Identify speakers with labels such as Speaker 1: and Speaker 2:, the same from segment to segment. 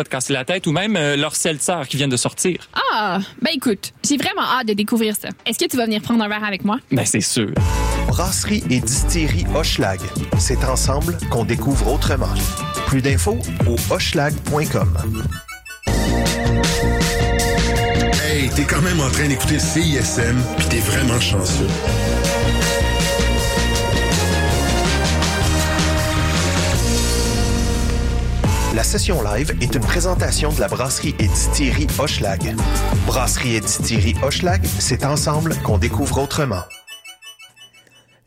Speaker 1: pas te casser la tête, ou même euh, leur seltzer qui viennent de sortir.
Speaker 2: Ah, ben écoute, j'ai vraiment hâte de découvrir ça. Est-ce que tu vas venir prendre un verre avec moi?
Speaker 1: Ben c'est sûr.
Speaker 3: Brasserie et distillerie Hochelag. C'est ensemble qu'on découvre autrement. Plus d'infos au hochelag.com.
Speaker 4: Hey, t'es quand même en train d'écouter CISM, puis t'es vraiment chanceux.
Speaker 3: La session live est une présentation de la brasserie et distillerie Hochelag. Brasserie et distillerie Hochelag, c'est ensemble qu'on découvre autrement.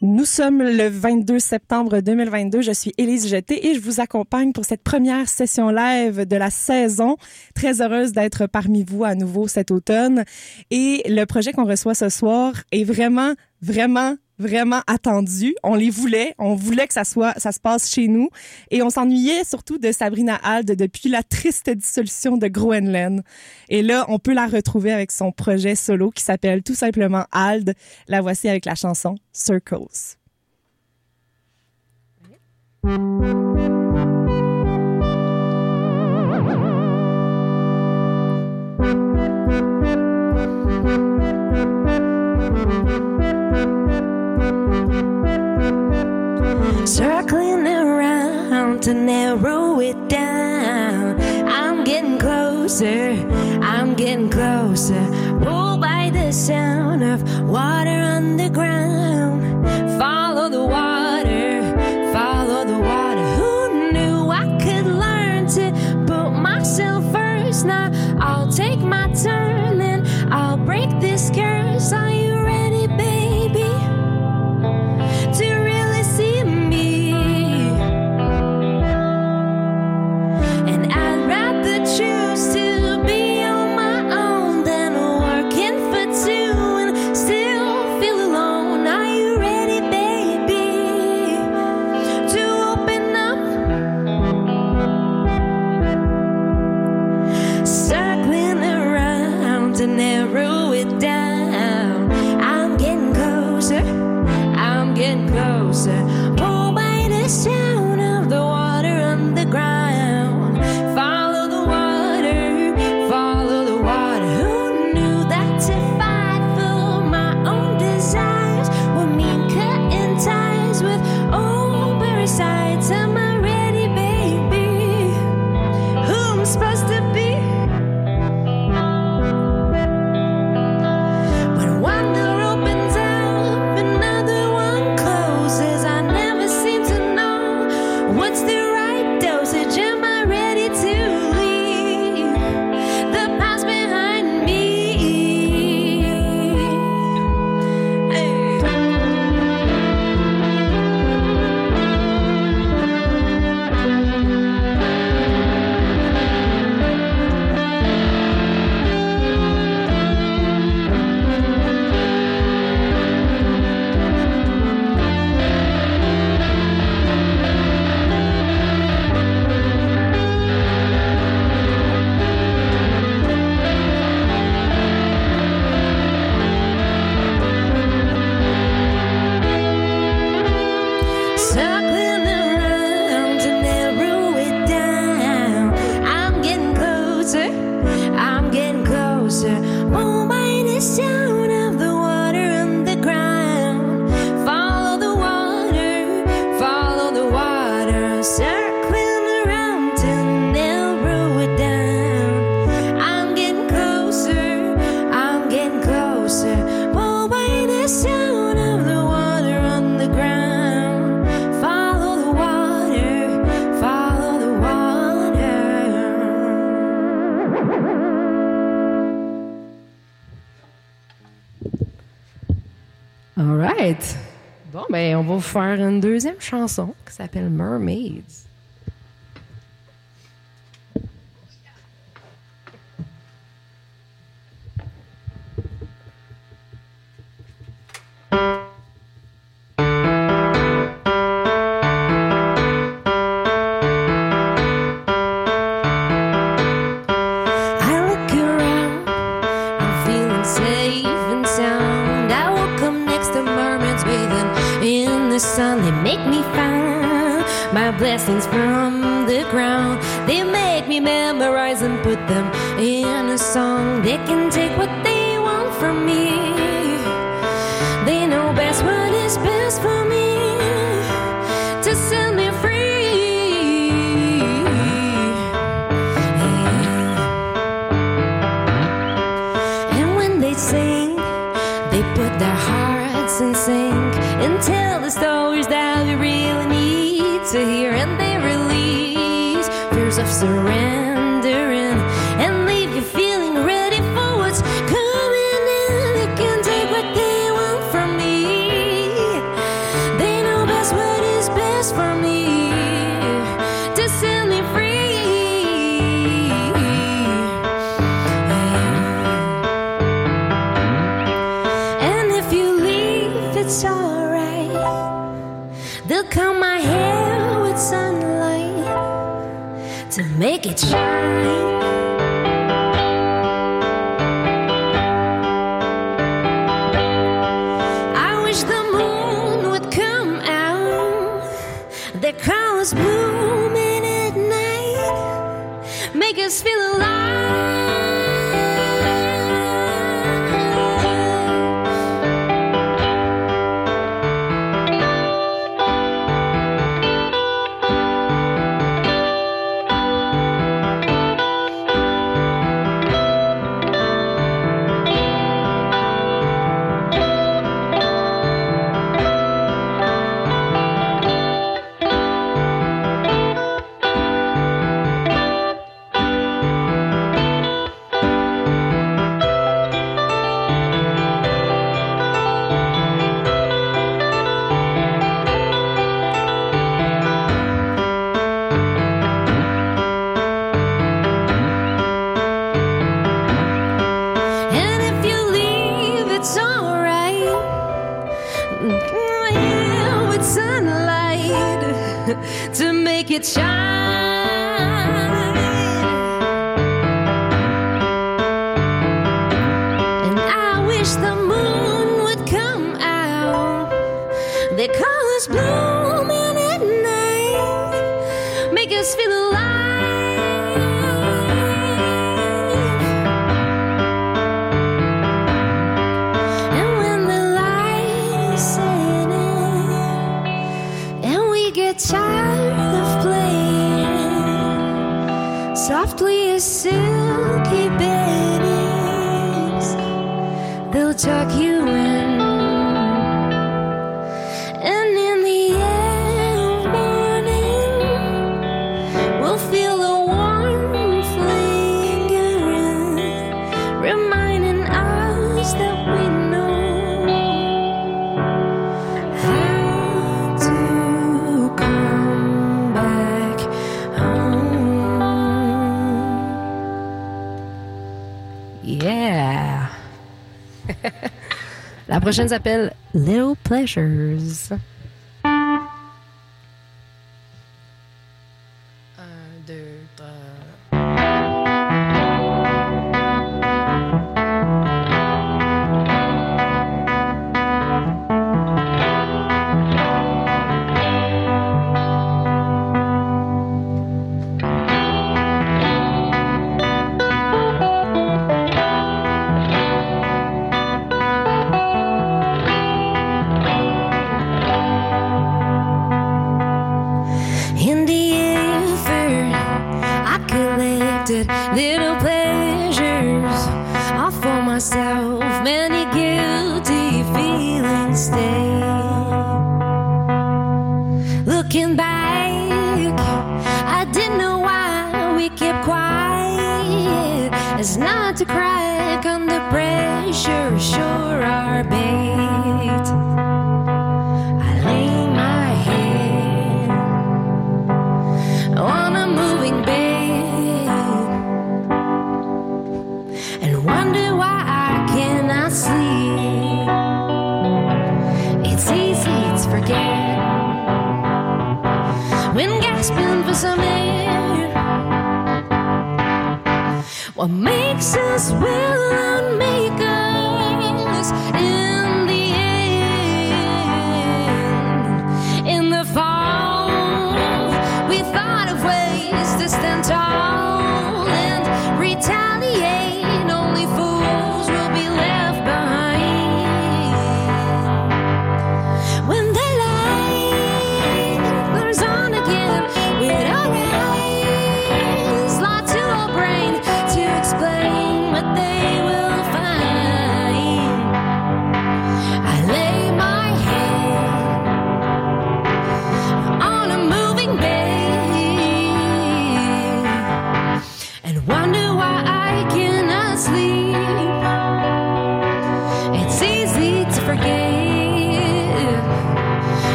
Speaker 5: Nous sommes le 22 septembre 2022. Je suis Élise Jeté et je vous accompagne pour cette première session live de la saison. Très heureuse d'être parmi vous à nouveau cet automne. Et le projet qu'on reçoit ce soir est vraiment, vraiment vraiment attendu. On les voulait, on voulait que ça soit, ça se passe chez nous, et on s'ennuyait surtout de Sabrina Alde depuis la triste dissolution de Groenland. Et là, on peut la retrouver avec son projet solo qui s'appelle tout simplement Alde. La voici avec la chanson Circles.
Speaker 6: Circling around to narrow it down. I'm getting closer, I'm getting closer. Pulled by the sound of water underground. Follow the water, closer.
Speaker 7: Faire une deuxième chanson qui s'appelle Mermaids.
Speaker 6: need
Speaker 8: La prochaine s'appelle Little Pleasures.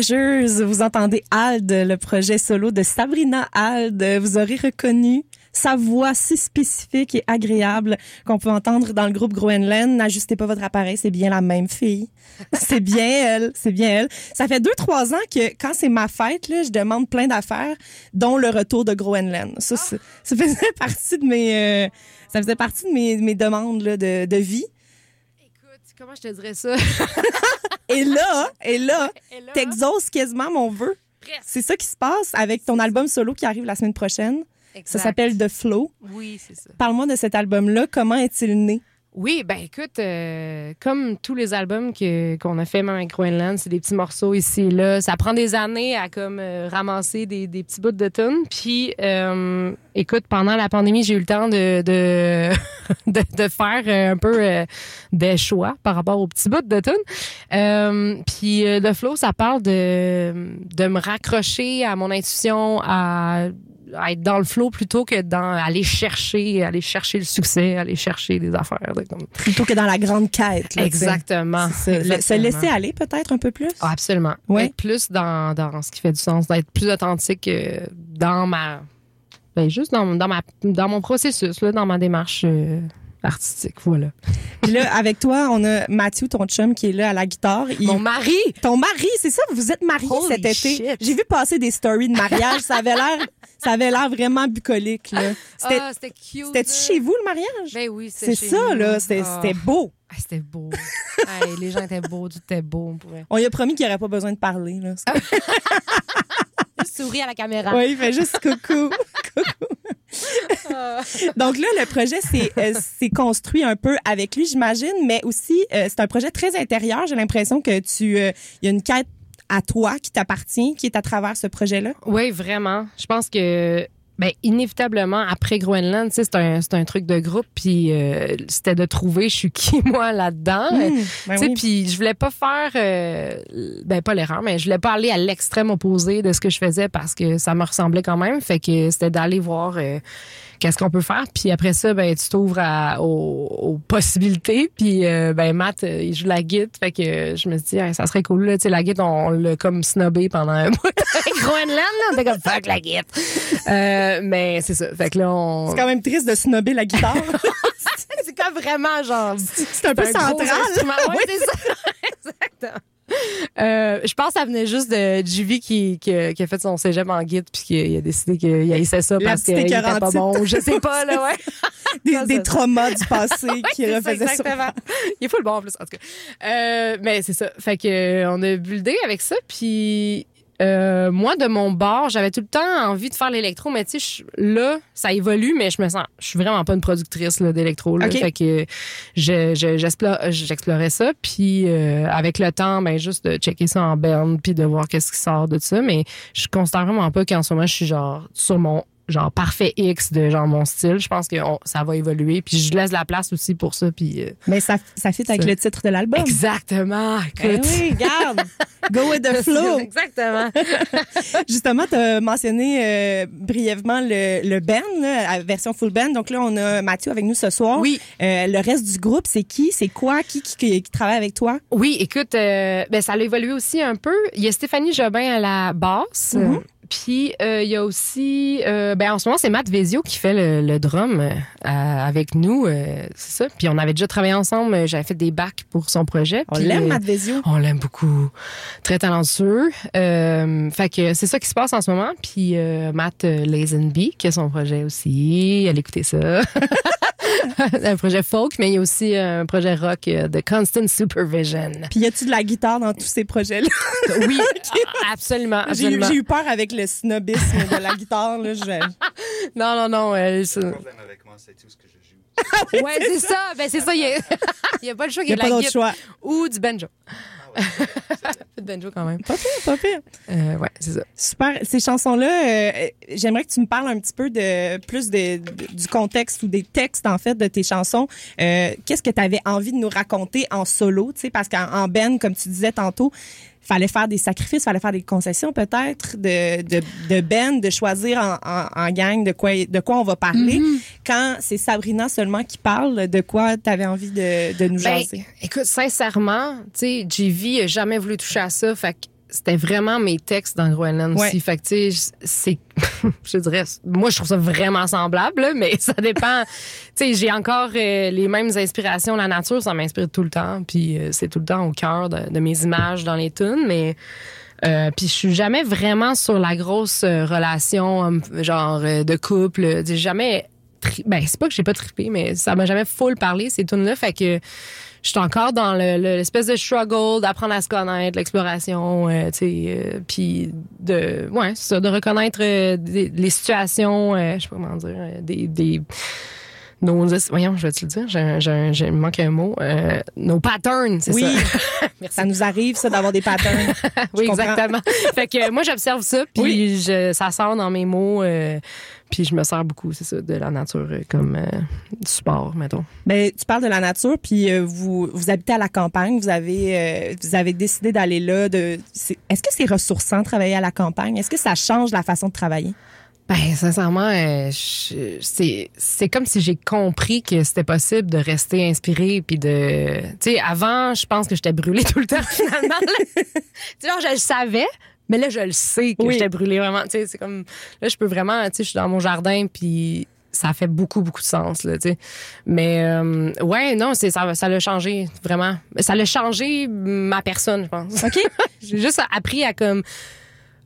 Speaker 5: Vous entendez Ald, le projet solo de Sabrina Ald. Vous aurez reconnu sa voix si spécifique et agréable qu'on peut entendre dans le groupe Groenland. N'ajustez pas votre appareil, c'est bien la même fille. C'est bien elle, c'est bien elle. Ça fait deux, trois ans que quand c'est ma fête, là, je demande plein d'affaires, dont le retour de Groenland. Ça, faisait partie de mes, euh, ça faisait partie de mes, mes demandes là, de, de vie.
Speaker 6: Écoute, comment je te dirais ça?
Speaker 5: Et là, et là, t'exauces quasiment mon vœu. C'est ça qui se passe avec ton album solo qui arrive la semaine prochaine. Ça s'appelle The Flow.
Speaker 6: Oui, c'est ça.
Speaker 5: Parle-moi de cet album-là. Comment est-il né?
Speaker 6: Oui, ben écoute, euh, comme tous les albums qu'on a fait même avec Groenland, c'est des petits morceaux ici et là. Ça prend des années à comme euh, ramasser des, petits bouts de tunes. Puis, euh, écoute, pendant la pandémie, j'ai eu le temps de faire un peu des choix par rapport aux petits bouts de tunes. Puis, The Flow, ça parle de de me raccrocher à mon intuition, à à être dans le flow plutôt que dans aller chercher, aller chercher le succès, aller chercher des affaires. comme-
Speaker 5: Plutôt que dans la grande quête. là,
Speaker 6: Exactement.
Speaker 5: Se laisser aller peut-être un peu plus?
Speaker 6: Ah, absolument.
Speaker 5: Ouais.
Speaker 6: Être plus dans, dans ce qui fait du sens, d'être plus authentique euh, dans ma. Ben, juste dans, dans, ma, dans mon processus, là, dans ma démarche euh, artistique. Voilà.
Speaker 5: Puis là, avec toi, on a Mathieu, ton chum, qui est là à la guitare. Il-
Speaker 6: Mon mari!
Speaker 5: Ton mari, c'est ça? Vous êtes mariés
Speaker 6: Holy
Speaker 5: cet été. J'ai vu passer des stories de mariage. ça avait l'air, ça avait l'air vraiment bucolique, là. C'était,
Speaker 6: Ah, c'était cute.
Speaker 5: c'était-tu
Speaker 6: là.
Speaker 5: chez vous, le mariage?
Speaker 6: Ben oui,
Speaker 5: c'est
Speaker 6: c'était chez
Speaker 5: ça,
Speaker 6: nous.
Speaker 5: là. C'était,
Speaker 6: Ah.
Speaker 5: c'était beau.
Speaker 6: Ah, c'était beau. Hey, les gens étaient beaux, tout était beau. On pourrait.
Speaker 5: On lui a promis qu'il n'y aurait pas besoin de parler, là.
Speaker 6: Souris à la caméra.
Speaker 5: Oui, il fait juste coucou. coucou. Donc là, le projet s'est euh, s'est construit un peu avec lui, j'imagine, mais aussi, euh, c'est un projet très intérieur. J'ai l'impression que tu, euh, il y a une quête à toi qui t'appartient, qui est à travers ce projet-là?
Speaker 6: Oui, vraiment. Je pense que ben, inévitablement, après Groenland, tu sais, c'est un, un truc de groupe, puis euh, c'était de trouver je suis qui, moi, là-dedans.
Speaker 5: Mmh, ben
Speaker 6: Tu sais,
Speaker 5: oui.
Speaker 6: puis je voulais pas faire, euh, ben pas l'erreur, mais je voulais pas aller à l'extrême opposé de ce que je faisais parce que ça me ressemblait quand même. Fait que c'était d'aller voir euh, qu'est-ce qu'on peut faire? Puis après ça, ben tu t'ouvres aux, aux possibilités. Puis euh, ben Matt, euh, il joue la guitare. Fait que euh, je me suis dit, Hey, ça serait cool là. Tu sais, la guitare, on, l'a comme snobé pendant un mois. Groenland, là, on était comme fuck la guitare. Euh, mais c'est ça. Fait que là, on.
Speaker 5: C'est quand même triste de snobber la guitare.
Speaker 6: C'est comme vraiment genre.
Speaker 5: c'est un peu central.
Speaker 6: Ouais, c'est ça. Exactement. Euh, je pense que ça venait juste de Juvie qui, qui, a- qui a fait son cégep en guide puis qui a décidé qu'il haïssait ça
Speaker 5: La
Speaker 6: parce qu'il était pas bon. Je sais pas, là, ouais.
Speaker 5: Des, traumas du passé qui refaisaient ça.
Speaker 6: exactement. Il est full bon en plus, en tout cas. Euh, mais c'est ça. Fait que euh, on a buildé avec ça, puis euh, moi, de mon bord, j'avais tout le temps envie de faire l'électro, mais tu sais, là, ça évolue, mais je me sens, je suis vraiment pas une productrice d'électro. là.
Speaker 5: Ok.
Speaker 6: Fait que je, je- j'explorais ça, puis euh, avec le temps, ben juste de checker ça en berne, puis de voir qu'est-ce qui sort de ça. Mais je considère vraiment pas qu'en ce moment, je suis genre sur mon genre parfait X de genre mon style. Je pense que on- ça va évoluer, puis je laisse la place aussi pour ça, puis euh,
Speaker 5: Mais ça, ça fit avec
Speaker 6: Ça.
Speaker 5: le titre de l'album.
Speaker 6: exactement.
Speaker 5: Eh
Speaker 6: Écoute.
Speaker 5: oui, regarde. Go with the flow.
Speaker 6: Exactement.
Speaker 5: Justement, tu as mentionné euh, brièvement le, le band, là, la version full band. Donc là, on a Mathieu avec nous ce soir.
Speaker 6: Oui.
Speaker 5: Euh, le reste du groupe, c'est qui? C'est quoi? Qui, qui, qui, qui travaille avec toi?
Speaker 6: Oui, écoute, ben, ça a évolué aussi un peu. Il y a Stéphanie Jobin à la basse.
Speaker 5: Mhm.
Speaker 6: Puis euh, il y a aussi, euh, ben, en ce moment, c'est Matt Vezio qui fait le, le drum euh, avec nous. c'est ça. Puis on avait déjà travaillé ensemble. J'avais fait des bacs pour son projet.
Speaker 5: On l'aime, Matt Vezio.
Speaker 6: On l'aime beaucoup. Très talentueux. Fait que c'est ça qui se passe en ce moment. Puis Matt Lazenby, qui a son projet aussi. Allez écouter ça. un projet folk, mais il y a aussi un projet rock de Constant Supervision.
Speaker 5: Puis y a-tu de la guitare dans tous ces projets-là?
Speaker 6: Oui, absolument.
Speaker 5: J'ai eu,
Speaker 6: absolument.
Speaker 5: j'ai eu peur avec le snobisme de la guitare. Là, je-
Speaker 6: Non, non, non. euh, c'est-
Speaker 9: problème avec moi, c'est tout ce que je joue.
Speaker 6: ouais, c'est ça. Ben, c'est ça. Il y a... il y a pas le choix.
Speaker 5: Il n'y
Speaker 6: y
Speaker 5: a
Speaker 6: a
Speaker 5: pas
Speaker 6: de la
Speaker 5: d'autre choix.
Speaker 6: ou du banjo. Peu de banjo quand même.
Speaker 5: Pas pire, pas pire.
Speaker 6: Euh, ouais, c'est ça.
Speaker 5: Super. Ces chansons-là, euh, j'aimerais que tu me parles un petit peu de plus de, de- du contexte ou des textes en fait de tes chansons. Euh, Qu'est-ce que tu avais envie de nous raconter en solo, tu sais, parce qu'en en Ben, comme tu disais tantôt, fallait faire des sacrifices, fallait faire des concessions peut-être de, de, de Ben, de choisir en, en, en gang de quoi de quoi on va parler.
Speaker 6: Mm-hmm.
Speaker 5: Quand c'est Sabrina seulement qui parle, de quoi tu avais envie de, de nous
Speaker 6: Ben,
Speaker 5: jaser?
Speaker 6: écoute, sincèrement, tu sais, JV a jamais voulu toucher à ça. Fait c'était vraiment mes textes dans Groenland
Speaker 5: Ouais.
Speaker 6: aussi. Fait que, tu sais, c'est, je dirais, moi, je trouve ça vraiment semblable, là, mais ça dépend. tu sais, j'ai encore euh, les mêmes inspirations. La nature, ça m'inspire tout le temps. Puis euh, c'est tout le temps au cœur de, de mes images dans les tunes, mais. Euh, puis je suis jamais vraiment sur la grosse relation homme- genre de couple. J'ai jamais ben c'est pas que j'ai pas trippé mais ça m'a jamais full parlé ces tunes là fait que je suis encore dans le- le- l'espèce de struggle d'apprendre à se connaître, l'exploration, euh, tu sais, euh, puis de, ouais, ça, de reconnaître euh, des- les situations, euh, je sais pas comment dire, euh, des, des nos, voyons, je vais te le dire, j'ai, manque un mot, euh, nos patterns, c'est
Speaker 5: Oui.
Speaker 6: ça.
Speaker 5: Ça nous arrive ça d'avoir des patterns.
Speaker 6: oui, exactement. fait que moi, j'observe ça, puis
Speaker 5: Oui.
Speaker 6: je, ça sort dans mes mots, euh, puis je me sers beaucoup, c'est ça, de la nature euh, comme euh, support, mettons.
Speaker 5: Ben, tu parles de la nature, puis euh, vous, vous habitez à la campagne, vous avez, euh, vous avez décidé d'aller là. De, est-ce que c'est ressourçant de travailler à la campagne? Est-ce que ça change la façon de travailler?
Speaker 6: Ben, sincèrement, euh, c'est comme si j'ai compris que c'était possible de rester inspiré puis de tu sais avant, je pense que j'étais brûlée tout le temps finalement. tu sais genre, je le savais, mais là je le sais que
Speaker 5: Oui.
Speaker 6: j'étais brûlée vraiment, tu sais, c'est comme là je peux vraiment, tu sais, je suis dans mon jardin puis ça fait beaucoup beaucoup de sens là, tu sais. Mais euh, ouais, non, c'est ça ça l'a changé vraiment. Ça l'a changé ma personne, je pense.
Speaker 5: OK?
Speaker 6: J'ai juste appris à comme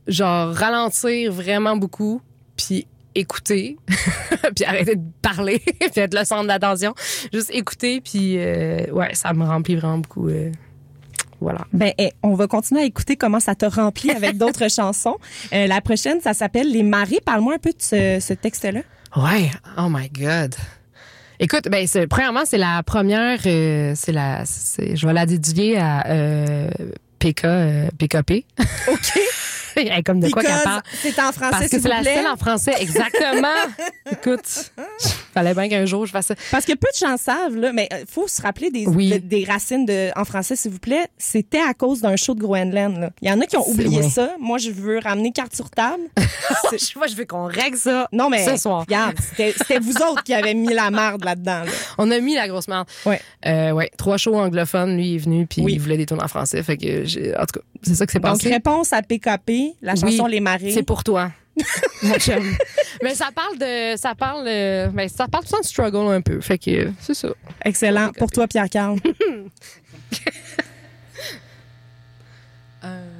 Speaker 6: genre ralentir vraiment beaucoup puis écouter puis arrêter de parler puis être le centre d'attention juste écouter puis euh, ouais ça me remplit vraiment beaucoup euh, voilà
Speaker 5: Ben, eh, on va continuer à écouter comment ça te remplit avec d'autres chansons. Euh, la prochaine, ça s'appelle Les marées. Parle-moi un peu de ce, ce texte-là.
Speaker 6: ouais oh my god Écoute, ben premièrement, c'est la première, euh, c'est la, je vais la dédier à euh, PK, euh, PKP.
Speaker 5: OK.
Speaker 6: Comme de quoi qu'elle parle.
Speaker 5: c'est en français,
Speaker 6: Parce que c'est la seule en français, exactement. Écoute, fallait bien qu'un jour je fasse ça.
Speaker 5: Parce que peu de gens savent, là, mais il faut se rappeler des,
Speaker 6: Oui.
Speaker 5: de- des racines de, en français, s'il vous plaît. C'était à cause d'un show de Groenland. là. Il y en a qui ont oublié ça. Moi, je veux ramener carte sur table.
Speaker 6: Moi, je veux qu'on règle ça.
Speaker 5: non, mais
Speaker 6: Ce soir.
Speaker 5: regarde, c'était vous autres qui avez mis la marde là-dedans. là.
Speaker 6: On a mis la grosse merde.
Speaker 5: Ouais.
Speaker 6: Euh, ouais. Trois shows anglophones. Lui est venu, puis
Speaker 5: Oui.
Speaker 6: il voulait des tours en français. Fait que, j'ai- en tout cas, c'est ça s'est
Speaker 5: Donc,
Speaker 6: passé.
Speaker 5: réponse à PKP, la chanson
Speaker 6: Oui,
Speaker 5: Les Marées.
Speaker 6: C'est pour toi. Mon chum. Mais ça parle de. Ça parle. euh, ben, ça parle tout de struggle un peu. Fait que, c'est ça.
Speaker 5: Excellent. Pour toi, Pierre-Carl.
Speaker 6: Un,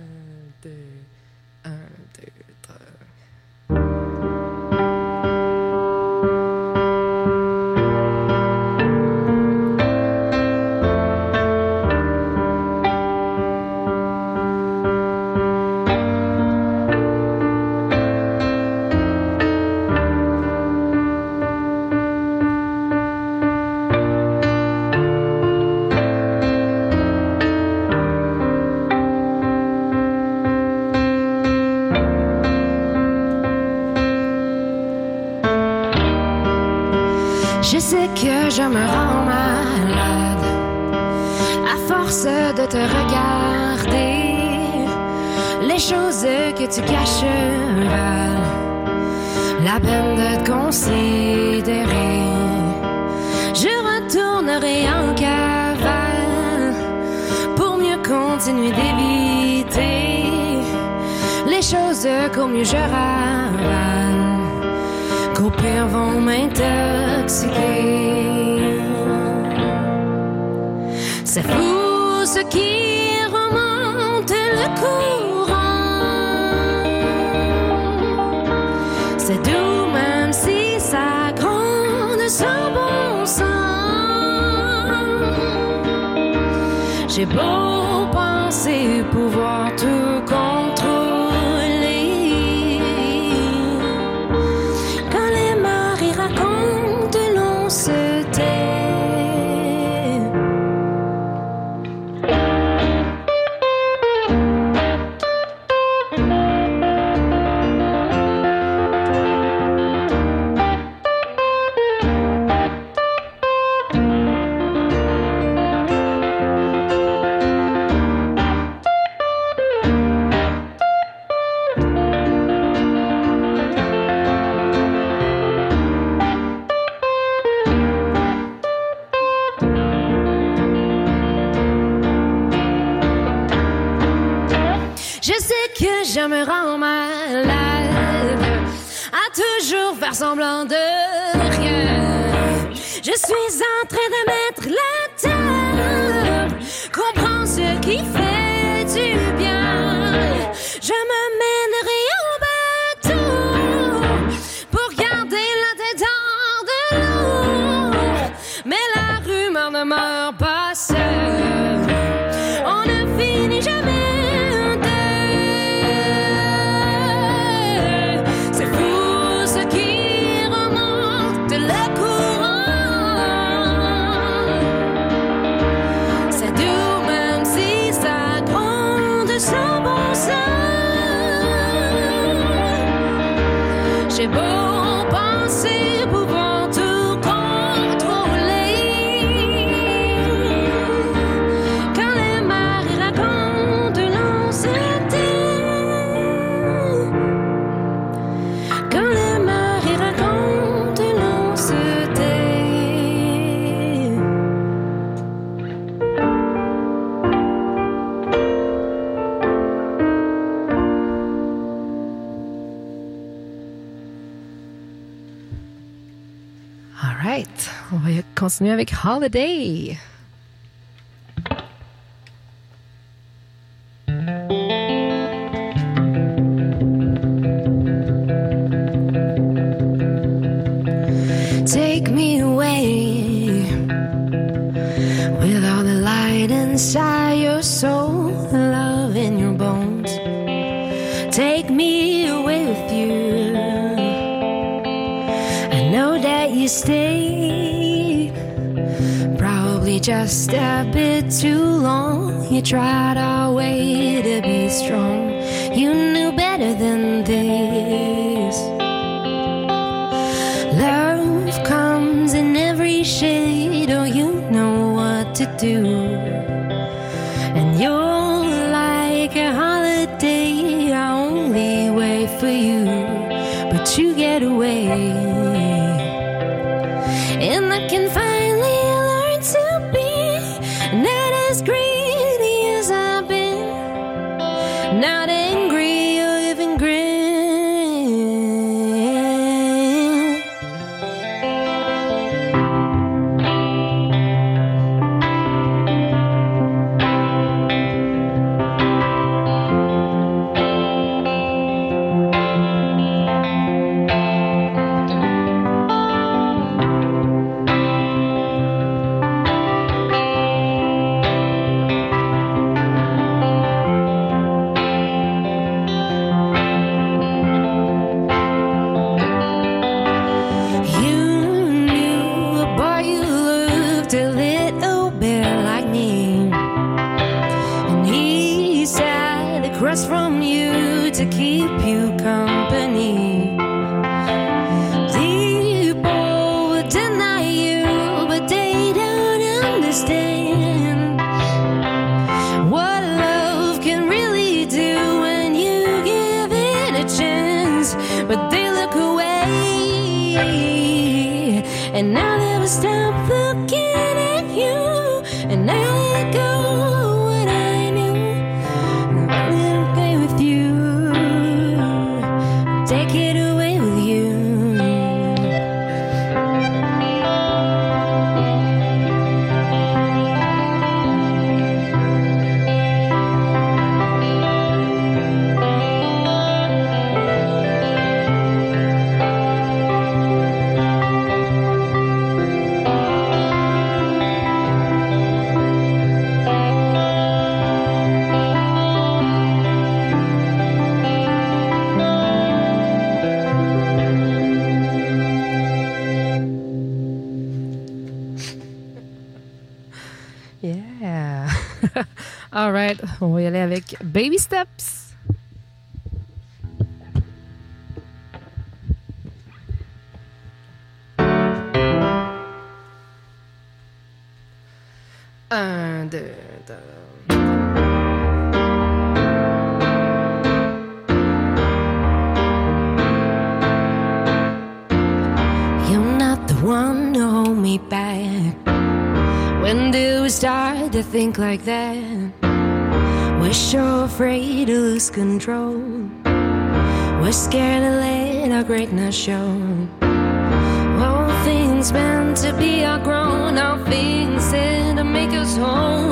Speaker 6: te regarder. Les choses que tu caches la peine de te considérer. Je retournerai en cavale pour mieux continuer d'éviter les choses qu'au mieux je ravale, qu'au pire vont m'intoxiquer. C'est fou ce qui remonte le courant. C'est doux même si ça gronde sans bon sens. J'ai beau Je suis en train de
Speaker 10: Constantinovic Holiday.
Speaker 6: the day I only wait for you, but you get away.
Speaker 11: All right, on va y aller avec Baby Steps. Un, deux, trois.
Speaker 6: You're not the one to hold me back. When do we start to think like that? So afraid to lose control. We're scared to let our greatness show. All things meant to be are grown, all things said to make us whole.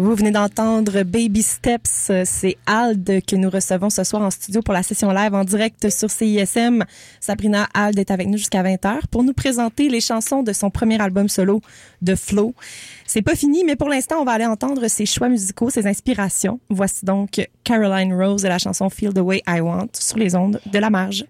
Speaker 5: Vous venez d'entendre Baby Steps. C'est Ald que nous recevons ce soir en studio pour la session live en direct sur CISM. Sabrina Ald est avec nous jusqu'à 20h pour nous présenter les chansons de son premier album solo de Flow. C'est pas fini, mais pour l'instant, on va aller entendre ses choix musicaux, ses inspirations. Voici donc Caroline Rose et la chanson Feel the Way I Want sur les ondes de la marge.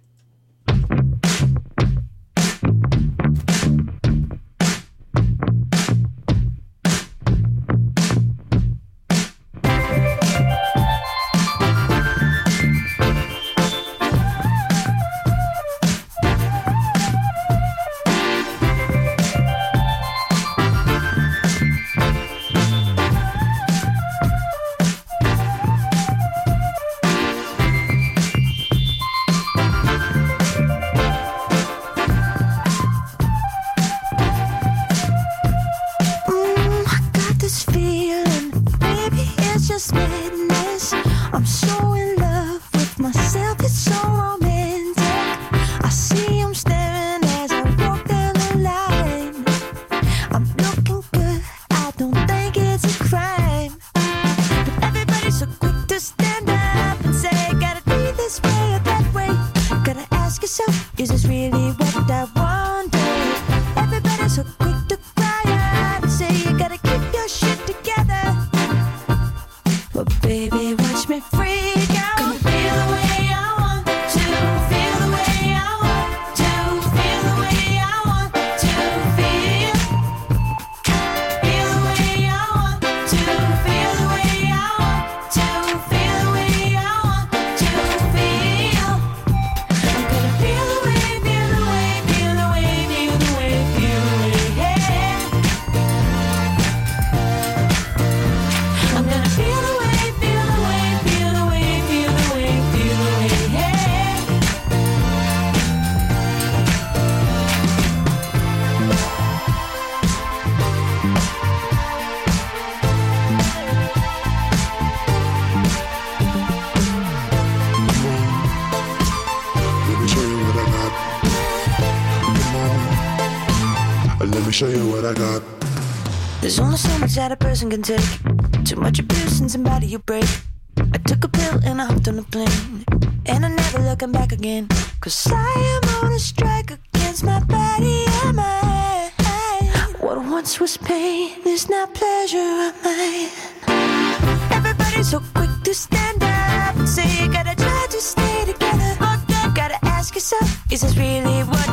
Speaker 6: person can take. Too much abuse and somebody you break. I took a pill and I hopped on a plane. And I'm never looking back again. Cause I am on a strike against my body and my head. What once was pain is now pleasure of mine. Everybody's so quick to stand up and say, you gotta try to stay together. But gotta ask yourself, is this really what?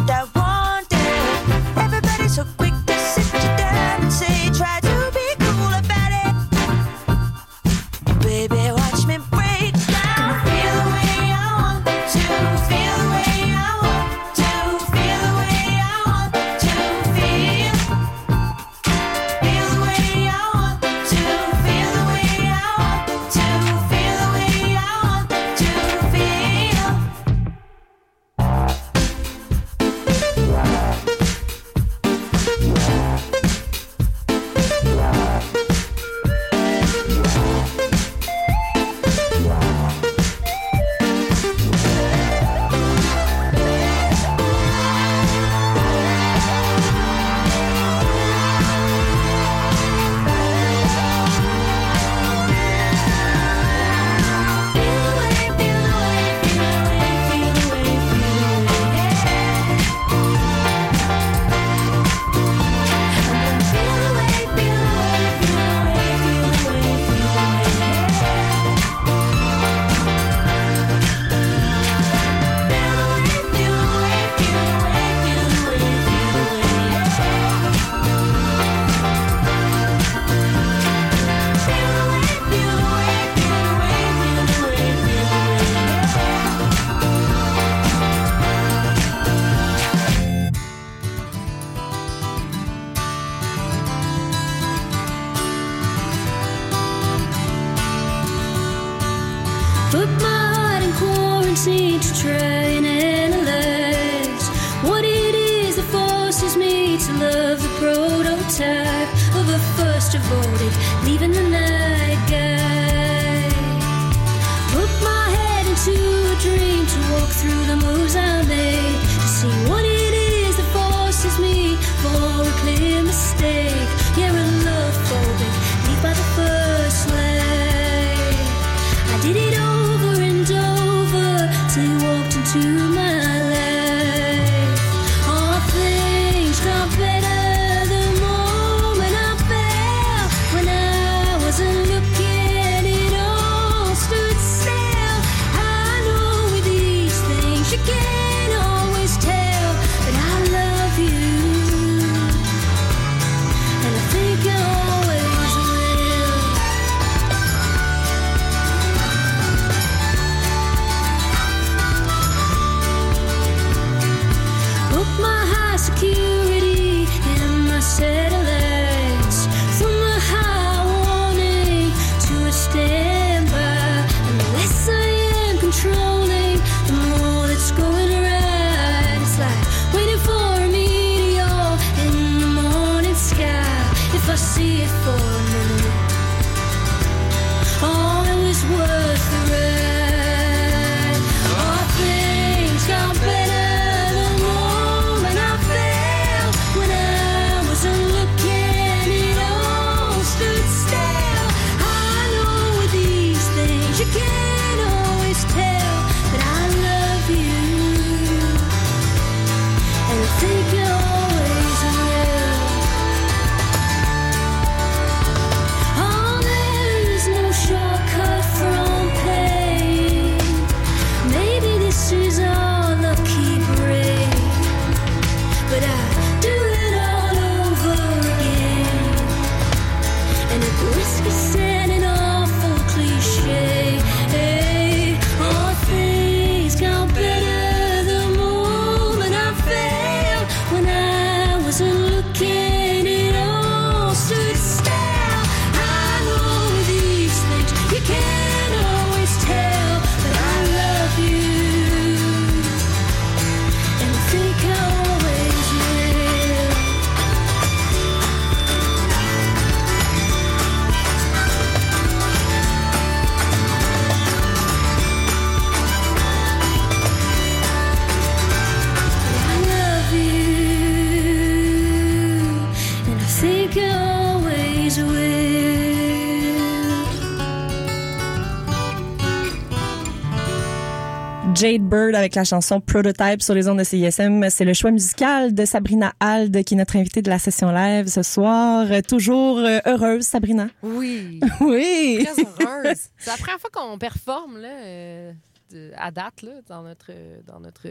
Speaker 5: Jade Bird avec la chanson Prototype sur les ondes de CISM. C'est le choix musical de Sabrina Alde qui est notre invitée de la session live ce soir. Toujours euh, heureuse, Sabrina.
Speaker 6: Oui.
Speaker 5: Oui.
Speaker 6: Très heureuse. C'est la première fois qu'on performe là, euh, de- à date là, dans notre dans notre,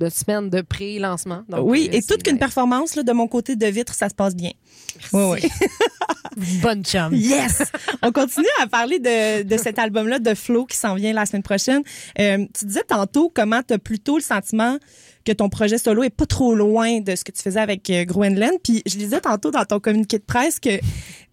Speaker 6: notre semaine de pré-lancement.
Speaker 5: Oui,
Speaker 6: euh,
Speaker 5: et toute qu'une performance là, de mon côté de vitre, ça se passe bien. Oui, oui.
Speaker 6: Bonne chum.
Speaker 5: Yes! On continue à parler de, de cet album-là, de Flow, qui s'en vient la semaine prochaine. Euh, tu disais tantôt comment tu as plutôt le sentiment que ton projet solo est pas trop loin de ce que tu faisais avec euh, Groenland. Puis je disais tantôt dans ton communiqué de presse que, tu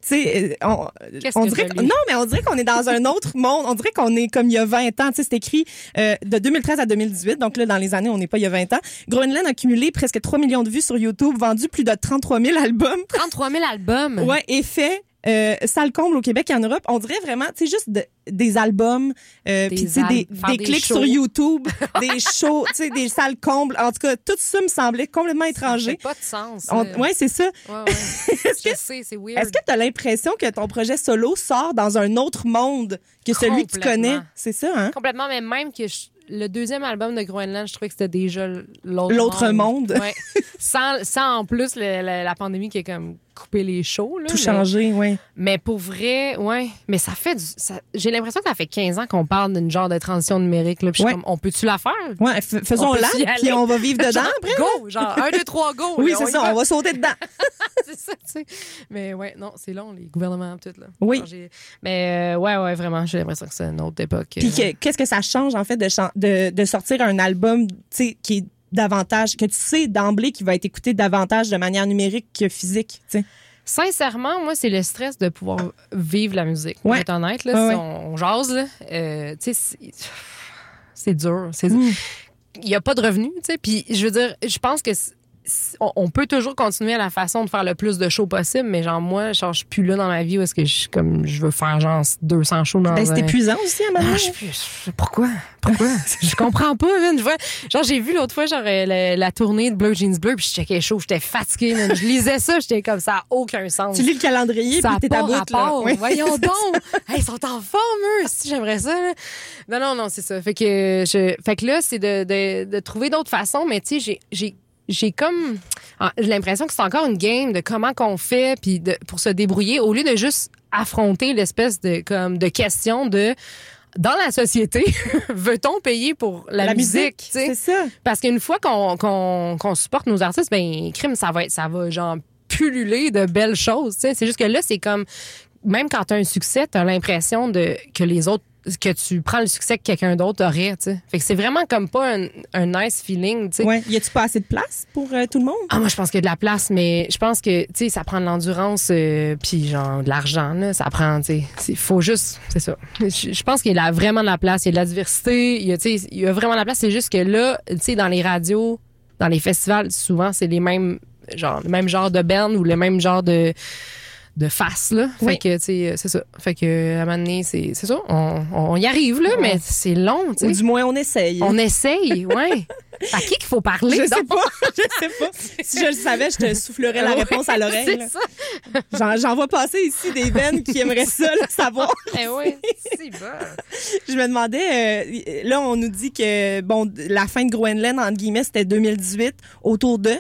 Speaker 5: sais, euh, on, on dirait que- non, mais on dirait qu'on est dans un autre monde. On dirait qu'on est comme il y a 20 ans. Tu sais, c'est écrit euh, de 2013 à 2018. Donc là, dans les années, on n'est pas il y a 20 ans. Groenland a cumulé presque 3 millions de vues sur YouTube, vendu plus de 33 000 albums.
Speaker 6: 33 000 albums?
Speaker 5: Ouais, et fait euh, salle comble au Québec et en Europe. On dirait vraiment, tu sais, juste de- des albums, euh,
Speaker 6: Des
Speaker 5: puis tu sais,
Speaker 6: al-
Speaker 5: des,
Speaker 6: faire
Speaker 5: des
Speaker 6: des
Speaker 5: clics
Speaker 6: shows.
Speaker 5: sur YouTube, des shows, tu sais, des salles combles. En tout cas, tout ça me semblait complètement
Speaker 6: Ça fait
Speaker 5: étranger.
Speaker 6: pas de sens.
Speaker 5: On- ouais, c'est ça.
Speaker 6: Ouais, ouais.
Speaker 5: Est-ce que
Speaker 6: c'est weird.
Speaker 5: est-ce que tu as l'impression que ton projet solo sort dans un autre monde que celui que tu connais? C'est ça, hein?
Speaker 6: Complètement, mais même que je- le deuxième album de Groenland, je trouvais que c'était déjà l'autre
Speaker 5: L'autre monde.
Speaker 6: Ouais. sans, sans en plus le- la, la pandémie qui a comme coupé les shows. Là,
Speaker 5: Tout
Speaker 6: mais,
Speaker 5: changé, oui.
Speaker 6: mais pour vrai, ouais. Mais ça fait du. ça- J'ai l'impression que ça fait 15 ans qu'on parle d'une genre de transition numérique. Là, puis je suis
Speaker 5: Ouais.
Speaker 6: comme, on peut-tu la faire?
Speaker 5: Ouais, f- faisons-la, puis on va vivre dedans
Speaker 6: Genre,
Speaker 5: après.
Speaker 6: Go! Genre, un, deux, trois, go!
Speaker 5: Oui, c'est ça,
Speaker 6: va.
Speaker 5: on va sauter dedans.
Speaker 6: c'est ça, tu sais. Mais ouais, non, c'est long, les gouvernements, tout, là.
Speaker 5: Oui.
Speaker 6: Mais euh, ouais, ouais, vraiment, j'ai l'impression que c'est une autre époque.
Speaker 5: Puis
Speaker 6: euh,
Speaker 5: que- qu'est-ce que ça change, en fait, de, de, de sortir un album, tu sais, qui est davantage, que tu sais d'emblée qu'il va être écouté davantage de manière numérique que physique, tu sais.
Speaker 6: Sincèrement, moi, c'est le stress de pouvoir vivre la musique. Pour
Speaker 5: Ouais.
Speaker 6: être honnête, là,
Speaker 5: Ouais,
Speaker 6: si
Speaker 5: ouais.
Speaker 6: on, on jase, euh, c'est- dur.
Speaker 5: Mm.
Speaker 6: Il n'y a pas de revenus, tu sais. Puis, je veux dire, je pense que on, peut toujours continuer à la façon de faire le plus de shows possible, mais genre, moi, genre, je suis plus là dans ma vie où est-ce que je, comme, je veux faire genre 200 shows dans
Speaker 5: Ben, c'est
Speaker 6: un-
Speaker 5: épuisant aussi, à moment
Speaker 6: ah, je, pourquoi? Pourquoi? je comprends pas, man. Je vois, genre, j'ai vu l'autre fois, genre, euh, la, la tournée de Bleu Jeans Bleu, puis je checkais chaud, j'étais fatiguée, man. Je lisais ça, j'étais comme ça, a aucun sens.
Speaker 5: Tu lis le calendrier,
Speaker 6: ça
Speaker 5: puis t'es à bout, là.
Speaker 6: rapport.
Speaker 5: Oui.
Speaker 6: Voyons donc. Hey, ils sont en forme, eux. Si j'aimerais ça. là. Non, non, non, c'est ça. Fait que, je, fait que là, c'est de, de, de trouver d'autres façons, mais tu sais, j'ai, j'ai, comme ah, j'ai l'impression que c'est encore une game de comment qu'on fait puis de, pour se débrouiller au lieu de juste affronter l'espèce de comme de question de dans la société, veut-on payer pour la,
Speaker 5: La
Speaker 6: musique, tu?
Speaker 5: C'est ça.
Speaker 6: Parce qu'une fois qu'on qu'on qu'on supporte nos artistes, ben crime, ça va être, ça va genre pulluler de belles choses. tu sais? C'est juste que là, c'est comme même quand t'as un succès, t'as l'impression de que les autres que tu prends le succès que quelqu'un d'autre aurait. tu sais. Fait que c'est vraiment comme pas un, un nice feeling. tu sais.
Speaker 5: Ouais. Y a-tu pas assez de place pour euh, tout le monde?
Speaker 6: Ah, moi, je pense qu'il y a de la place, mais je pense que, tu sais, ça prend de l'endurance, euh, puis genre de l'argent, là. Ça prend, tu sais, il faut juste, c'est ça. Je, je pense qu'il y a vraiment de la place, il y a de la diversité, il y a, tu sais, il y a vraiment de la place. C'est juste que là, tu sais, dans les radios, dans les festivals, souvent, c'est les mêmes, genre, le même genre de band ou le même genre de de face là fait
Speaker 5: Oui.
Speaker 6: que tu sais c'est ça fait que à un moment donné c'est c'est ça on, on y arrive là mais c'est long tu
Speaker 5: Ou
Speaker 6: sais
Speaker 5: du moins, on essaye.
Speaker 6: on essaye ouais à qui qu'il faut parler
Speaker 5: je sais
Speaker 6: donc?
Speaker 5: pas. Je sais pas. Si je le savais, je te soufflerais la réponse à l'oreille. J'en, vois passer ici des bennes qui aimeraient ça, là, savoir.
Speaker 6: Eh oui, c'est bon.
Speaker 5: Je me demandais, euh, là, on nous dit que, bon, la fin de Groenland, entre guillemets, c'était 2018, autour de?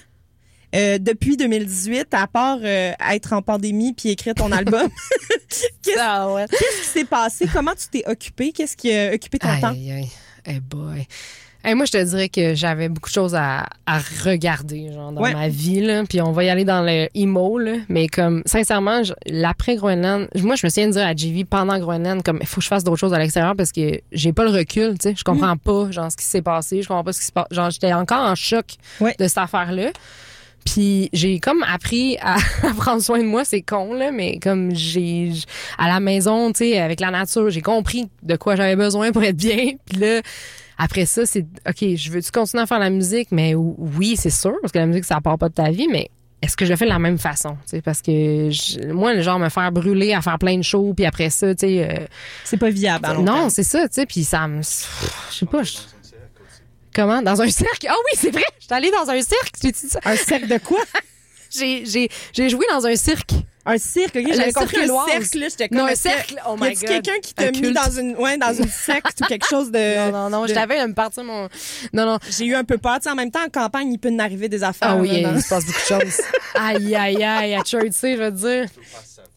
Speaker 5: Euh, depuis 2018, à part euh, être en pandémie puis écrire ton album, qu'est-ce
Speaker 6: Ah ouais.
Speaker 5: qu'est-ce qui s'est passé? Comment tu t'es occupé? Qu'est-ce qui a occupé ton temps?
Speaker 6: Aïe, aïe. Eh boy. Eh, moi, je te dirais que j'avais beaucoup de choses à, à regarder genre, dans
Speaker 5: Ouais.
Speaker 6: ma vie. Là. Puis on va y aller dans le emo. Là. Mais comme, sincèrement, l'après-Groenland, moi, je me souviens de dire à JV pendant Groenland, comme, il faut que je fasse d'autres choses à l'extérieur parce que j'ai pas le recul. tu sais. Je comprends pas genre, ce qui s'est passé. Je comprends pas ce qui se passe. Genre, j'étais encore en choc
Speaker 5: Ouais.
Speaker 6: de cette affaire-là. Puis j'ai comme appris à, à prendre soin de moi, c'est con là, mais comme j'ai à la maison, tu sais, avec la nature, j'ai compris de quoi j'avais besoin pour être bien. Puis là, après ça, c'est OK, je veux-tu continuer à faire la musique? Mais ou- oui, c'est sûr parce que la musique ça part pas de ta vie, mais est-ce que je le fais de la même façon, tu sais, parce que je- moi le genre me faire brûler à faire plein de shows puis après ça, tu sais euh,
Speaker 5: C'est pas viable. à long
Speaker 6: non, c'est ça, tu sais, puis ça me je sais pas, Comment? Dans un cirque Ah oui, c'est vrai, je suis allée dans un cirque, dit ça.
Speaker 5: Un cercle de quoi?
Speaker 6: J'ai j'ai j'ai joué dans un cirque.
Speaker 5: Un cirque, ok?
Speaker 6: Le
Speaker 5: J'avais compris
Speaker 6: cirque
Speaker 5: un
Speaker 6: Loise.
Speaker 5: cercle, là. J'étais comme.
Speaker 6: Non, un cercle? Oh
Speaker 5: y
Speaker 6: my
Speaker 5: a-tu
Speaker 6: God.
Speaker 5: quelqu'un qui t'a mis dans une, ouais, dans une secte ou quelque chose de.
Speaker 6: Non, non, non,
Speaker 5: de-
Speaker 6: je t'avais de me partir mon. Non, non.
Speaker 5: J'ai eu un peu peur. Tu sais, en même temps, en campagne, il peut en arriver des affaires.
Speaker 6: Ah oui,
Speaker 5: là,
Speaker 6: il se passe beaucoup de choses. aïe, aïe, aïe, à Church, tu sais, je veux te dire.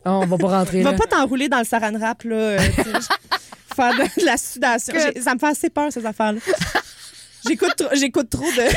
Speaker 6: Oh, on va pas rentrer
Speaker 5: Va
Speaker 6: là.
Speaker 5: pas t'enrouler dans le saran wrap, là. euh, faire de, de la sudation. Ça me fait assez peur, ces affaires-là. J'écoute trop, j'écoute trop de.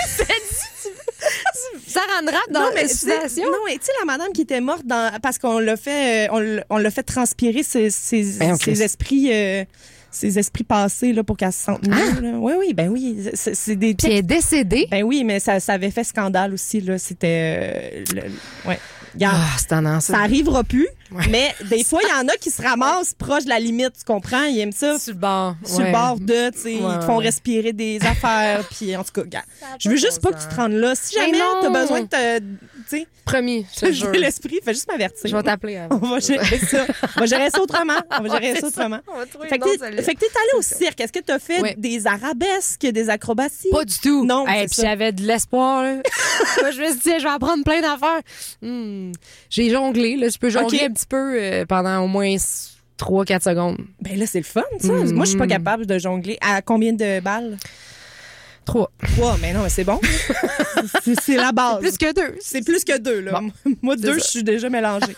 Speaker 6: Ça rendra dans
Speaker 5: non,
Speaker 6: la
Speaker 5: mais tu sais-
Speaker 6: situation.
Speaker 5: non, mais tu sais, la madame qui était morte dans, parce qu'on l'a fait, euh, on l'a- fait transpirer ses, ses,
Speaker 6: Ben,
Speaker 5: ses esprits, euh, ses esprits passés, là, pour qu'elle se sente mieux, là. Oui, oui, ben oui. C'est, des
Speaker 6: Puis elle est décédée.
Speaker 5: Ben oui, mais ça, ça avait fait scandale aussi, là. C'était, euh, le- ouais. Regarde,
Speaker 6: Ah,
Speaker 5: ça arrivera plus,
Speaker 6: Ouais.
Speaker 5: mais des fois, il y en a qui se ramassent proche de la limite, tu comprends? Ils aiment ça
Speaker 6: Sur le bord.
Speaker 5: sur
Speaker 6: ouais.
Speaker 5: le bord de, tu sais,
Speaker 6: Ouais,
Speaker 5: ils te font
Speaker 6: ouais.
Speaker 5: respirer des affaires, puis en tout cas, regarde, je veux juste pas que tu te rendes là. Si
Speaker 6: Mais
Speaker 5: jamais
Speaker 6: non.
Speaker 5: t'as besoin de te, tu sais,
Speaker 6: Promis, je te
Speaker 5: te
Speaker 6: jure.
Speaker 5: jouer l'esprit, fais juste m'avertir.
Speaker 6: Je vais t'appeler avant.
Speaker 5: On va gérer ça. On va gérer ça autrement. On va gérer ça autrement.
Speaker 6: On va trouver
Speaker 5: Fait que
Speaker 6: autre
Speaker 5: t'es
Speaker 6: solution.
Speaker 5: fait que t'es allé au cirque. Est-ce que t'as fait des arabesques, des acrobaties?
Speaker 6: Pas du tout.
Speaker 5: Non,
Speaker 6: Hey, puis j'avais de l'espoir. Moi, je me suis dit, je vais apprendre plein d'affaires. Hmm. J'ai jonglé. Là, je peux jongler un petit peu euh, pendant au moins 3-4 secondes.
Speaker 5: Ben là, c'est le fun, ça.
Speaker 6: Mm.
Speaker 5: Moi, je suis pas capable de jongler. À combien de balles?
Speaker 6: 3.
Speaker 5: Trois. Mais non, mais c'est bon. c'est la base.
Speaker 6: Plus que deux.
Speaker 5: C'est plus que deux, là. Moi, deux, je suis déjà mélangée.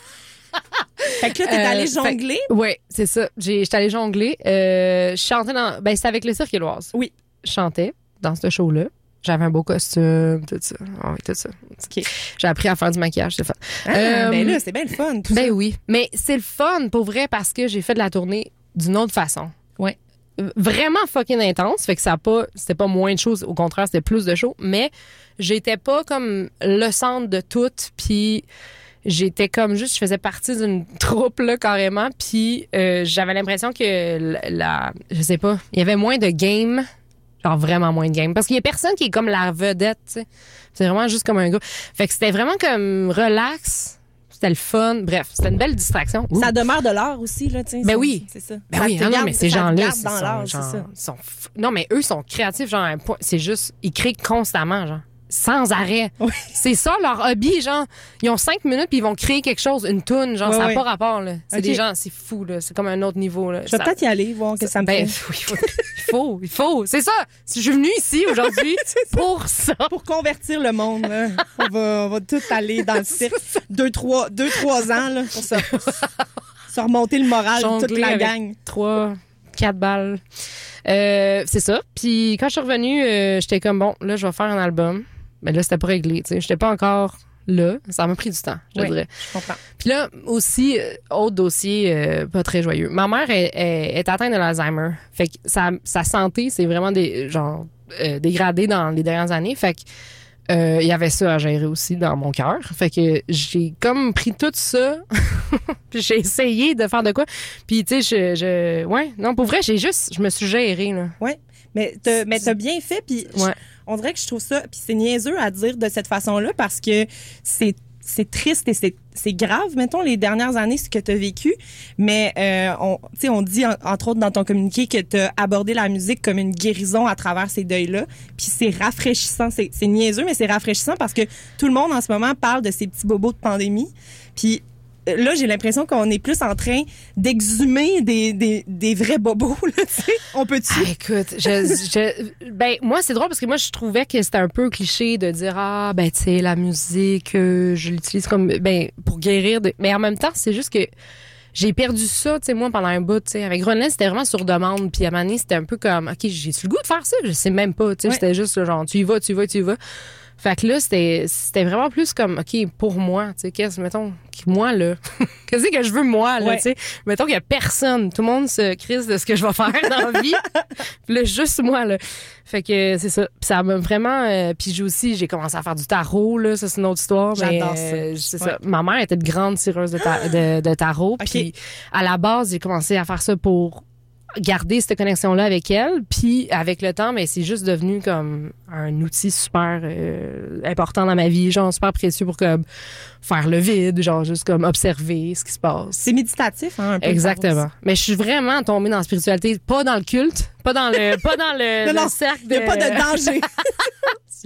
Speaker 5: fait que là, t'es
Speaker 6: Euh,
Speaker 5: allé
Speaker 6: fait-
Speaker 5: jongler?
Speaker 6: Oui, c'est ça. J'étais allée jongler. Euh, je chantais dans. Ben, c'était avec le cirque éloise.
Speaker 5: Oui.
Speaker 6: Je chantais dans ce show-là. J'avais un beau costume, tout ça. Ah oui, tout ça.
Speaker 5: OK.
Speaker 6: J'ai appris à faire du maquillage, c'est fun.
Speaker 5: Ah,
Speaker 6: Euh,
Speaker 5: ben là, c'est bien le fun. Tout
Speaker 6: Ben
Speaker 5: ça.
Speaker 6: oui. Mais c'est le fun pour vrai parce que j'ai fait de la tournée d'une autre façon.
Speaker 5: Ouais.
Speaker 6: Vraiment fucking intense. Fait que ça a pas, c'était pas moins de choses. Au contraire, c'était plus de shows. Mais j'étais pas comme le centre de tout. Puis j'étais comme juste, je faisais partie d'une troupe, là, carrément. Puis euh, j'avais l'impression que la, je sais pas, il y avait moins de games. Genre vraiment moins de games. Parce qu'il y a personne qui est comme la vedette. C'est vraiment juste comme un gars. Fait que c'était vraiment comme relax. C'était le fun. Bref, c'était une belle distraction. Ouh.
Speaker 5: Ça demeure de l'art aussi, là, tu sais.
Speaker 6: Ben oui.
Speaker 5: C'est ça.
Speaker 6: Ben
Speaker 5: Ça
Speaker 6: oui,
Speaker 5: te
Speaker 6: ah non,
Speaker 5: garde-
Speaker 6: mais ces gens-là,
Speaker 5: garde
Speaker 6: c'est
Speaker 5: dans l'art,
Speaker 6: sont,
Speaker 5: c'est ça.
Speaker 6: genre, sont f- non, mais eux sont créatifs, genre, à un point- c'est juste, ils créent constamment, genre, sans arrêt.
Speaker 5: Oui.
Speaker 6: C'est ça leur hobby, genre, ils ont cinq minutes puis ils vont créer quelque chose, une toune, genre, ça n'a pas rapport, là. C'est des gens, c'est fou, là, c'est comme un autre niveau, là.
Speaker 5: Je vais
Speaker 6: Ça-
Speaker 5: peut-être y aller, voir que ça me
Speaker 6: ben,
Speaker 5: fait.
Speaker 6: il faut, il faut, il faut. c'est ça. Je suis venue ici aujourd'hui pour ça.
Speaker 5: Pour convertir le monde, là. on, va, on va tout aller dans le cirque. Deux, trois, deux, trois ans, là, pour ça. Se remonter le moral de toute la gang.
Speaker 6: Trois, quatre balles. Euh, c'est ça. Puis quand je suis revenue, euh, j'étais comme bon, là je vais faire un album. Mais là c'était pas réglé, tu sais, j'étais pas encore là. Ça m'a pris du temps, je
Speaker 5: Oui.
Speaker 6: dirais.
Speaker 5: Je comprends.
Speaker 6: Puis là aussi euh, autre dossier euh, pas très joyeux. Ma mère est, est- est atteinte de l'Alzheimer. Fait que sa, sa santé c'est vraiment des genre euh, dégradé dans les dernières années. Fait que euh, il y avait ça à gérer aussi dans mon cœur. Fait que j'ai comme pris tout ça, puis j'ai essayé de faire de quoi. Puis tu sais, je, je, ouais, non pour vrai, j'ai juste, je me suis gérée là.
Speaker 5: Mais t'as, mais t'as bien fait, puis je-
Speaker 6: Ouais.
Speaker 5: On dirait que je trouve ça, puis c'est niaiseux à dire de cette façon-là parce que c'est c'est triste et c'est grave, mettons, les dernières années, ce que tu as vécu. Mais euh, on, on dit, en- entre autres, dans ton communiqué, que tu as abordé la musique comme une guérison à travers ces deuils-là. Puis c'est rafraîchissant. C'est niaiseux, mais c'est rafraîchissant parce que tout le monde, en ce moment, parle de ces petits bobos de pandémie. Puis là, j'ai l'impression qu'on est plus en train d'exhumer des, des, des vrais bobos, là. On peut-tu...
Speaker 6: Ah, écoute, je, je- ben moi c'est drôle parce que moi je trouvais que c'était un peu cliché de dire ah ben tu sais la musique euh, je l'utilise comme ben pour guérir de... mais en même temps c'est juste que j'ai perdu ça tu sais moi pendant un bout tu sais avec Groenland c'était vraiment sur demande puis à Mané c'était un peu comme ok j'ai tu le goût de faire ça? Je sais même pas tu sais
Speaker 5: Ouais.
Speaker 6: c'était juste le genre tu y vas tu y vas tu y vas fait que là c'était vraiment plus comme ok pour moi tu sais qu'est-ce mettons moi là qu'est-ce que je veux moi là
Speaker 5: Ouais.
Speaker 6: tu sais? Mettons qu'il y a personne tout le monde se crise de ce que je vais faire dans la vie puis là, juste moi, là. Fait que c'est ça. Puis ça m'a vraiment. euh, puis j'ai aussi, j'ai commencé à faire du tarot, là. Ça, c'est une autre histoire. mais,
Speaker 5: J'adore ça.
Speaker 6: euh, c'est
Speaker 5: Ouais.
Speaker 6: ça. Ma mère était une grande tireuse de, ta- de, de tarot. Puis à la base, j'ai commencé à faire ça pour garder cette connexion-là avec elle. Puis avec le temps, mais c'est juste devenu comme un outil super euh, important dans ma vie, genre super précieux pour comme faire le vide, genre juste comme observer ce qui se passe.
Speaker 5: C'est méditatif, hein, un peu.
Speaker 6: Exactement. Mais je suis vraiment tombée dans la spiritualité, pas dans le culte, pas dans le, pas dans le,
Speaker 5: Non,
Speaker 6: le
Speaker 5: non,
Speaker 6: cercle
Speaker 5: Il n'y a pas de danger.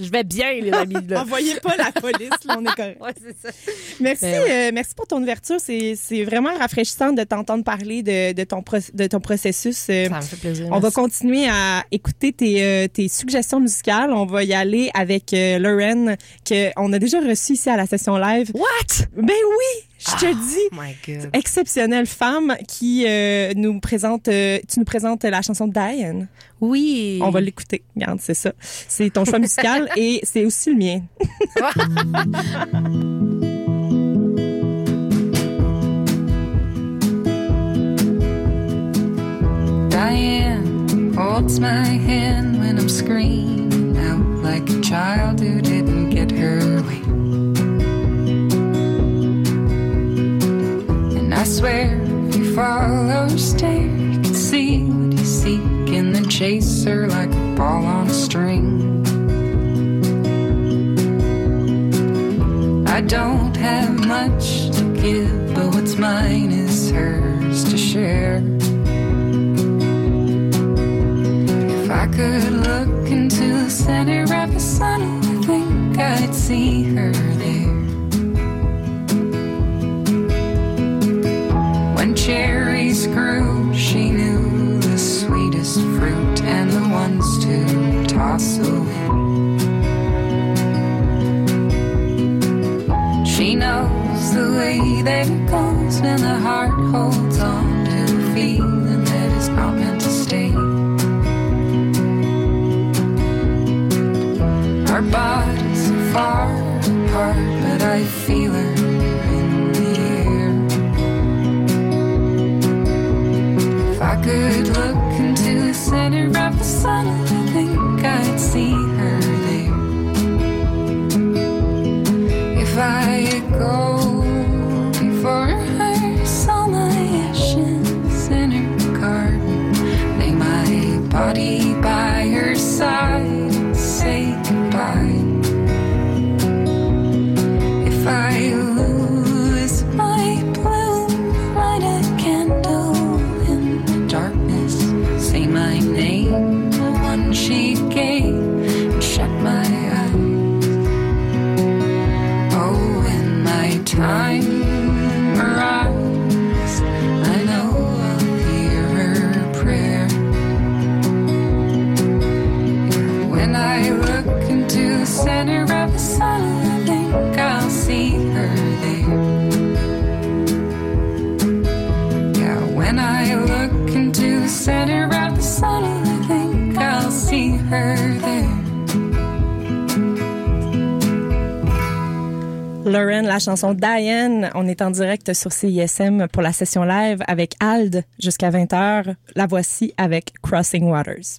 Speaker 6: Je vais bien, les amis. Là.
Speaker 5: Envoyez pas la police, là, on est correct.
Speaker 6: Ouais, c'est ça.
Speaker 5: Merci,
Speaker 6: ouais.
Speaker 5: euh, merci pour ton ouverture. C'est c'est vraiment rafraîchissant de t'entendre parler de, de, ton, de ton processus. Euh,
Speaker 6: Ça me fait plaisir.
Speaker 5: On va continuer à écouter tes, euh, tes suggestions musicales. On va y aller avec euh, Lauren, qu'on a déjà reçu ici à la session live.
Speaker 6: What?
Speaker 5: Ben oui, je te dis.
Speaker 6: Oh my God.
Speaker 5: Exceptionnelle femme qui euh, nous présente, euh, tu nous présentes la chanson Diane.
Speaker 6: Oui.
Speaker 5: On va l'écouter. Regarde, c'est ça. C'est ton choix musical et c'est aussi le mien.
Speaker 12: Diane holds my hand when I'm screaming out like a child who didn't get her way. And I swear if you follow her stare, you can see what you seek and then chase her like a ball on a string. I don't have much to give, but what's mine is hers to share. If I could look into the center of the sun, I think I'd see her there. When cherries grew, she knew the sweetest fruit and the ones to toss away. She knows the way that it goes when the heart holds on to a feeling that is not meant to stay. Bodies are far apart, but I feel her in the air. If I could look into the center of the sun, I think I'd see her there. If I go
Speaker 5: La chanson Diane. On est en direct sur CISM pour la session live avec Ald jusqu'à 20h. La voici avec Crossing Waters.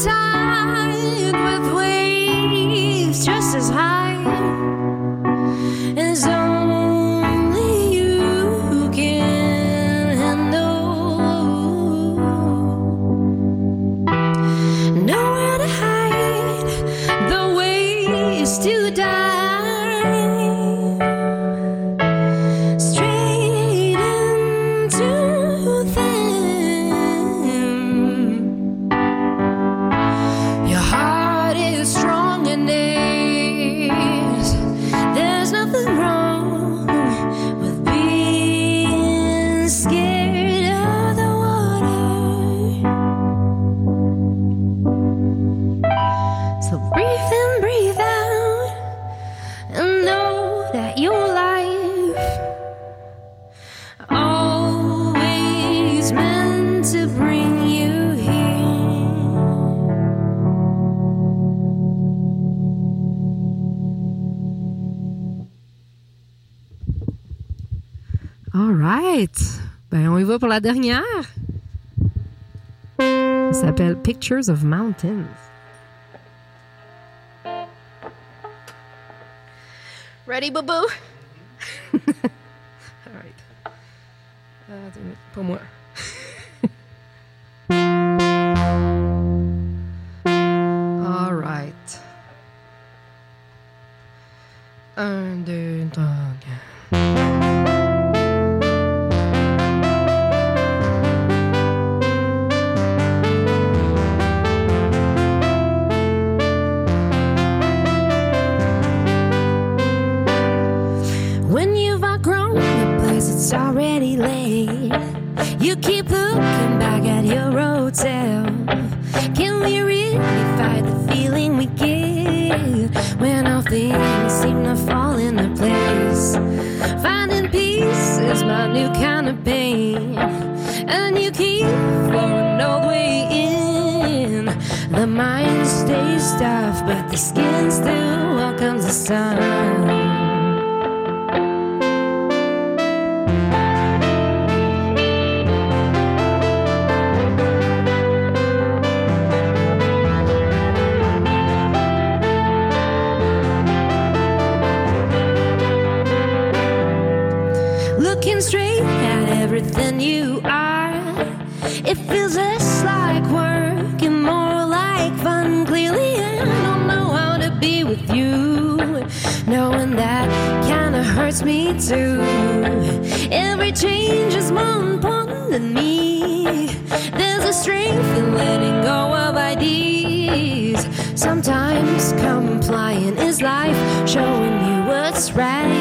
Speaker 6: time. la dernière. Ça s'appelle Pictures of Mountains.
Speaker 13: Ready, boo-boo?
Speaker 6: All right.
Speaker 14: Uh, pas moi.
Speaker 6: You keep looking back at your hotel. Can we really fight the feeling we get when all things seem to fall into place? Finding peace is my new kind of pain, and you keep falling all the way in. The mind stays tough, but the skin still welcomes the sun. Knowing that kinda hurts me too. Every change is more important than me. There's a strength in letting go of ideas. Sometimes complying is life, showing you what's right.